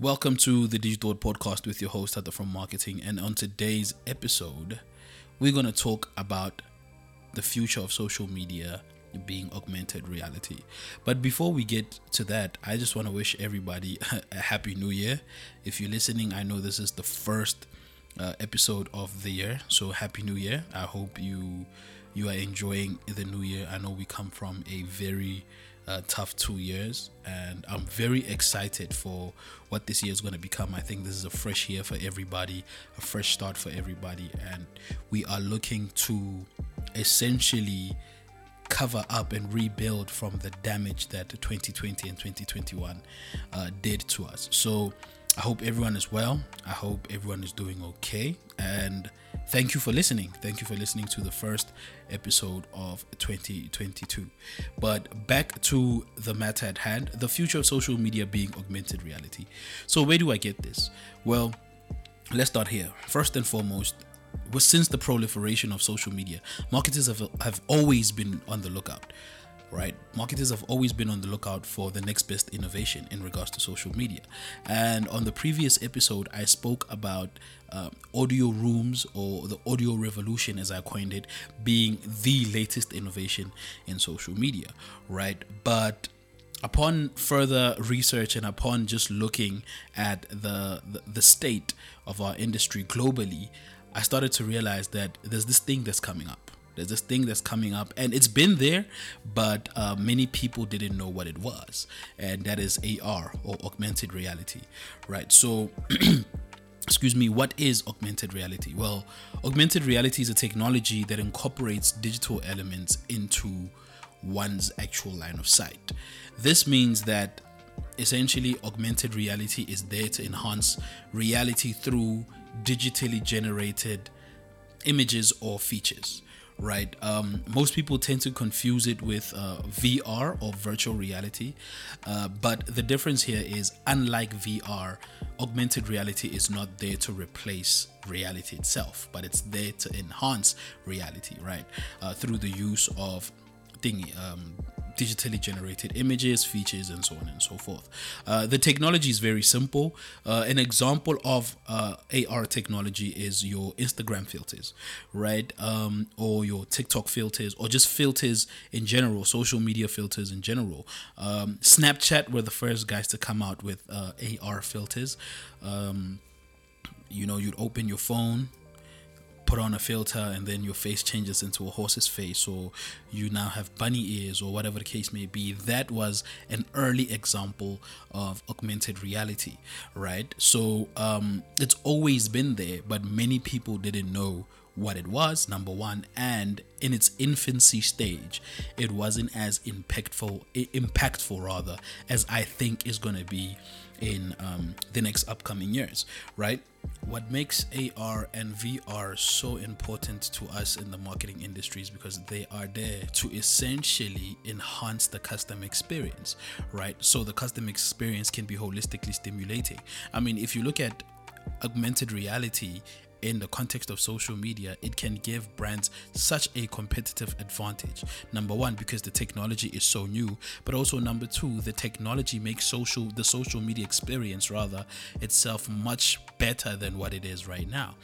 Welcome to the Digital Podcast with your host, Hata from Marketing. And on today's episode, we're going to talk about the future of social media being augmented reality. But before we get to that, I just want to wish everybody a happy new year. If you're listening, I know this is the first uh, episode of the year, so happy new year. I hope you you are enjoying the new year. I know we come from a very uh, tough two years, and I'm very excited for what this year is going to become. I think this is a fresh year for everybody, a fresh start for everybody, and we are looking to essentially cover up and rebuild from the damage that 2020 and 2021 uh, did to us. So I hope everyone is well. I hope everyone is doing okay. And thank you for listening. Thank you for listening to the first episode of 2022. But back to the matter at hand the future of social media being augmented reality. So, where do I get this? Well, let's start here. First and foremost, since the proliferation of social media, marketers have, have always been on the lookout right? Marketers have always been on the lookout for the next best innovation in regards to social media. And on the previous episode, I spoke about uh, audio rooms or the audio revolution, as I coined it, being the latest innovation in social media, right? But upon further research and upon just looking at the, the, the state of our industry globally, I started to realize that there's this thing that's coming up there's this thing that's coming up, and it's been there, but uh, many people didn't know what it was, and that is AR or augmented reality, right? So. excuse me, what is augmented reality? Well, augmented reality is a technology that incorporates digital elements into one's actual line of sight. This means that essentially augmented reality is there to enhance reality through digitally generated images or features right? Um, most people tend to confuse it with uh, VR or virtual reality, uh, but the difference here is unlike VR, augmented reality is not there to replace reality itself, but it's there to enhance reality, right? Uh, through the use of thingy, um, digitally generated images, features, and so on and so forth. Uh, the technology is very simple. Uh, an example of uh, AR technology is your Instagram filters, right? Um, or your TikTok filters, or just filters in general, social media filters in general. Um, Snapchat were the first guys to come out with uh, AR filters. Um, you know, you'd open your phone put on a filter and then your face changes into a horse's face or you now have bunny ears or whatever the case may be that was an early example of augmented reality right? So um, it's always been there but many people didn't know what it was number one and in its infancy stage it wasn't as impactful impactful rather as i think is going to be in um, the next upcoming years right what makes AR and VR so important to us in the marketing industries because they are there to essentially enhance the customer experience, right? So the customer experience can be holistically stimulating. I mean, if you look at augmented reality in the context of social media, it can give brands such a competitive advantage. Number one, because the technology is so new, but also number two, the technology makes social the social media experience rather itself much better than what it is right now.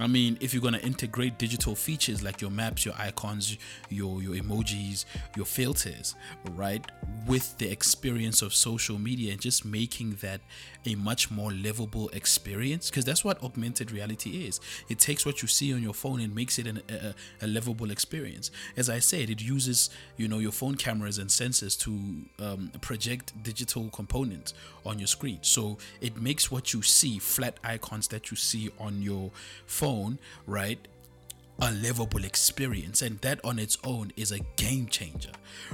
I mean, if you're gonna integrate digital features like your maps, your icons, your your emojis, your filters, right, with the experience of social media and just making that a much more livable experience, because that's what augmented reality is it takes what you see on your phone and makes it an, a, a livable experience. As I said, it uses you know your phone cameras and sensors to um, project digital components on your screen. So it makes what you see, flat icons that you see on your phone, right? a livable experience and that on its own is a game changer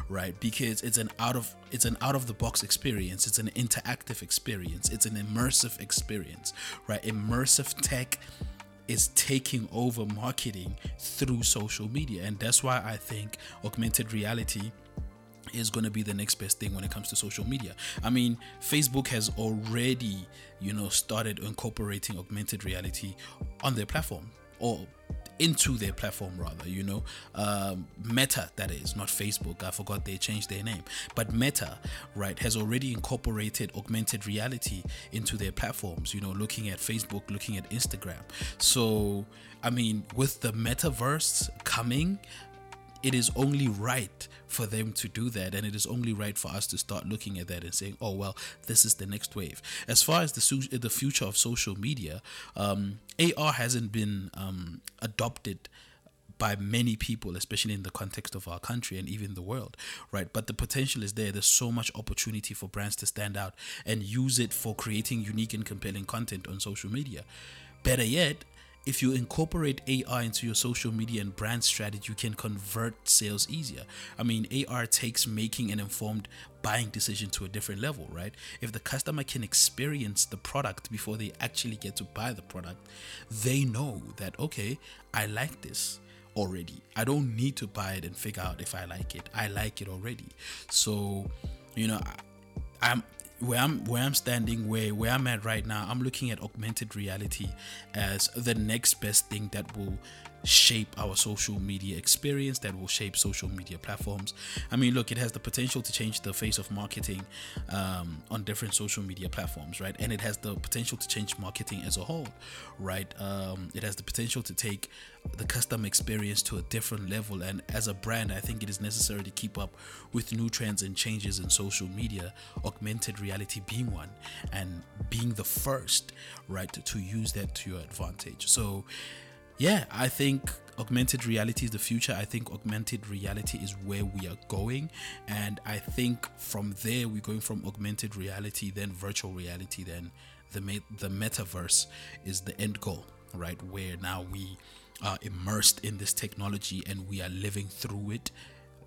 right because it's an out of it's an out of the box experience it's an interactive experience it's an immersive experience right immersive tech is taking over marketing through social media. And that's why I think augmented reality is going to be the next best thing when it comes to social media. I mean, Facebook has already, you know, started incorporating augmented reality on their platform or into their platform rather you know? Um, meta that is not facebook. I forgot they changed their name. But meta right has already incorporated augmented reality into their platforms you know looking at facebook looking at instagram. So i mean with the metaverse coming it is only right for them to do that and it is only right for us to start looking at that and saying oh well this is the next wave as far as the the future of social media um, AR hasn't been um, adopted by many people, especially in the context of our country and even the world, right? But the potential is there. There's so much opportunity for brands to stand out and use it for creating unique and compelling content on social media. Better yet, if you incorporate AI into your social media and brand strategy, you can convert sales easier. I mean, AR takes making an informed buying decision to a different level, right? If the customer can experience the product before they actually get to buy the product, they know that, okay, I like this already. I don't need to buy it and figure out if I like it. I like it already. So, you know, I'm where I'm where I'm standing, where where I'm at right now, I'm looking at augmented reality as the next best thing that will shape our social media experience, that will shape social media platforms. I mean, look, it has the potential to change the face of marketing um, on different social media platforms, right? And it has the potential to change marketing as a whole, right? Um, it has the potential to take the customer experience to a different level. And as a brand, I think it is necessary to keep up with new trends and changes in social media, augmented reality being one, and being the first, right, to use that to your advantage. So, yeah, I think augmented reality is the future. I think augmented reality is where we are going. And I think from there, we're going from augmented reality, then virtual reality, then the, the metaverse is the end goal, right? Where now we are immersed in this technology and we are living through it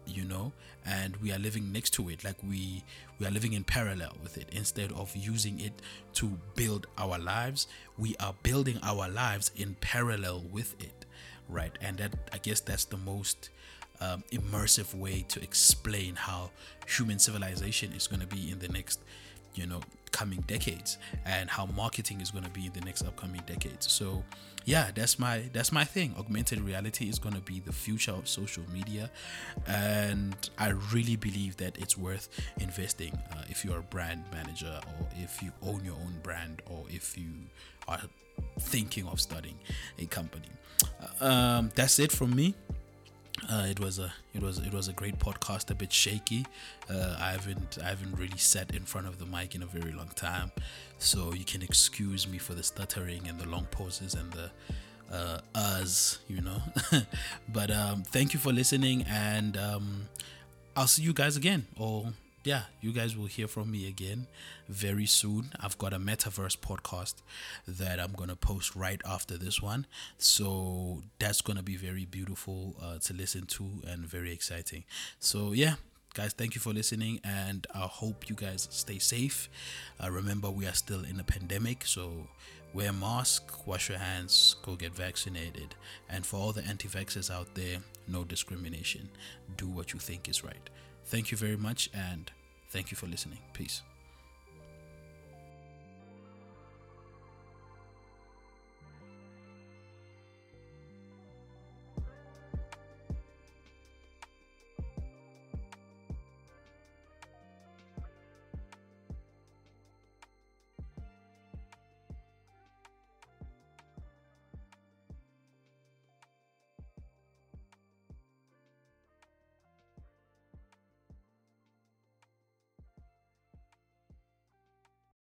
you know and we are living next to it like we we are living in parallel with it. Instead of using it to build our lives we are building our lives in parallel with it right? And that i guess that's the most um, immersive way to explain how human civilization is going to be in the next you know coming decades and how marketing is going to be in the next upcoming decades. So yeah that's my that's my thing. Augmented reality is going to be the future of social media. And i really believe that it's worth investing uh, if you're a brand manager or if you own your own brand or if you are thinking of starting a company. Uh, um, that's it from me uh, it was a it was it was a great podcast. A bit shaky. Uh, I haven't I haven't really sat in front of the mic in a very long time, so you can excuse me for the stuttering and the long pauses and the uh, us, you know. but um, thank you for listening, and um, I'll see you guys again. Or yeah, you guys will hear from me again very soon. I've got a metaverse podcast that I'm going to post right after this one. So that's going to be very beautiful uh, to listen to and very exciting. So, yeah, guys thank you for listening and i hope you guys stay safe uh, remember we are still in a pandemic so wear a mask wash your hands go get vaccinated and for all the anti-vaxxers out there no discrimination do what you think is right Thank you very much and thank you for listening. Peace.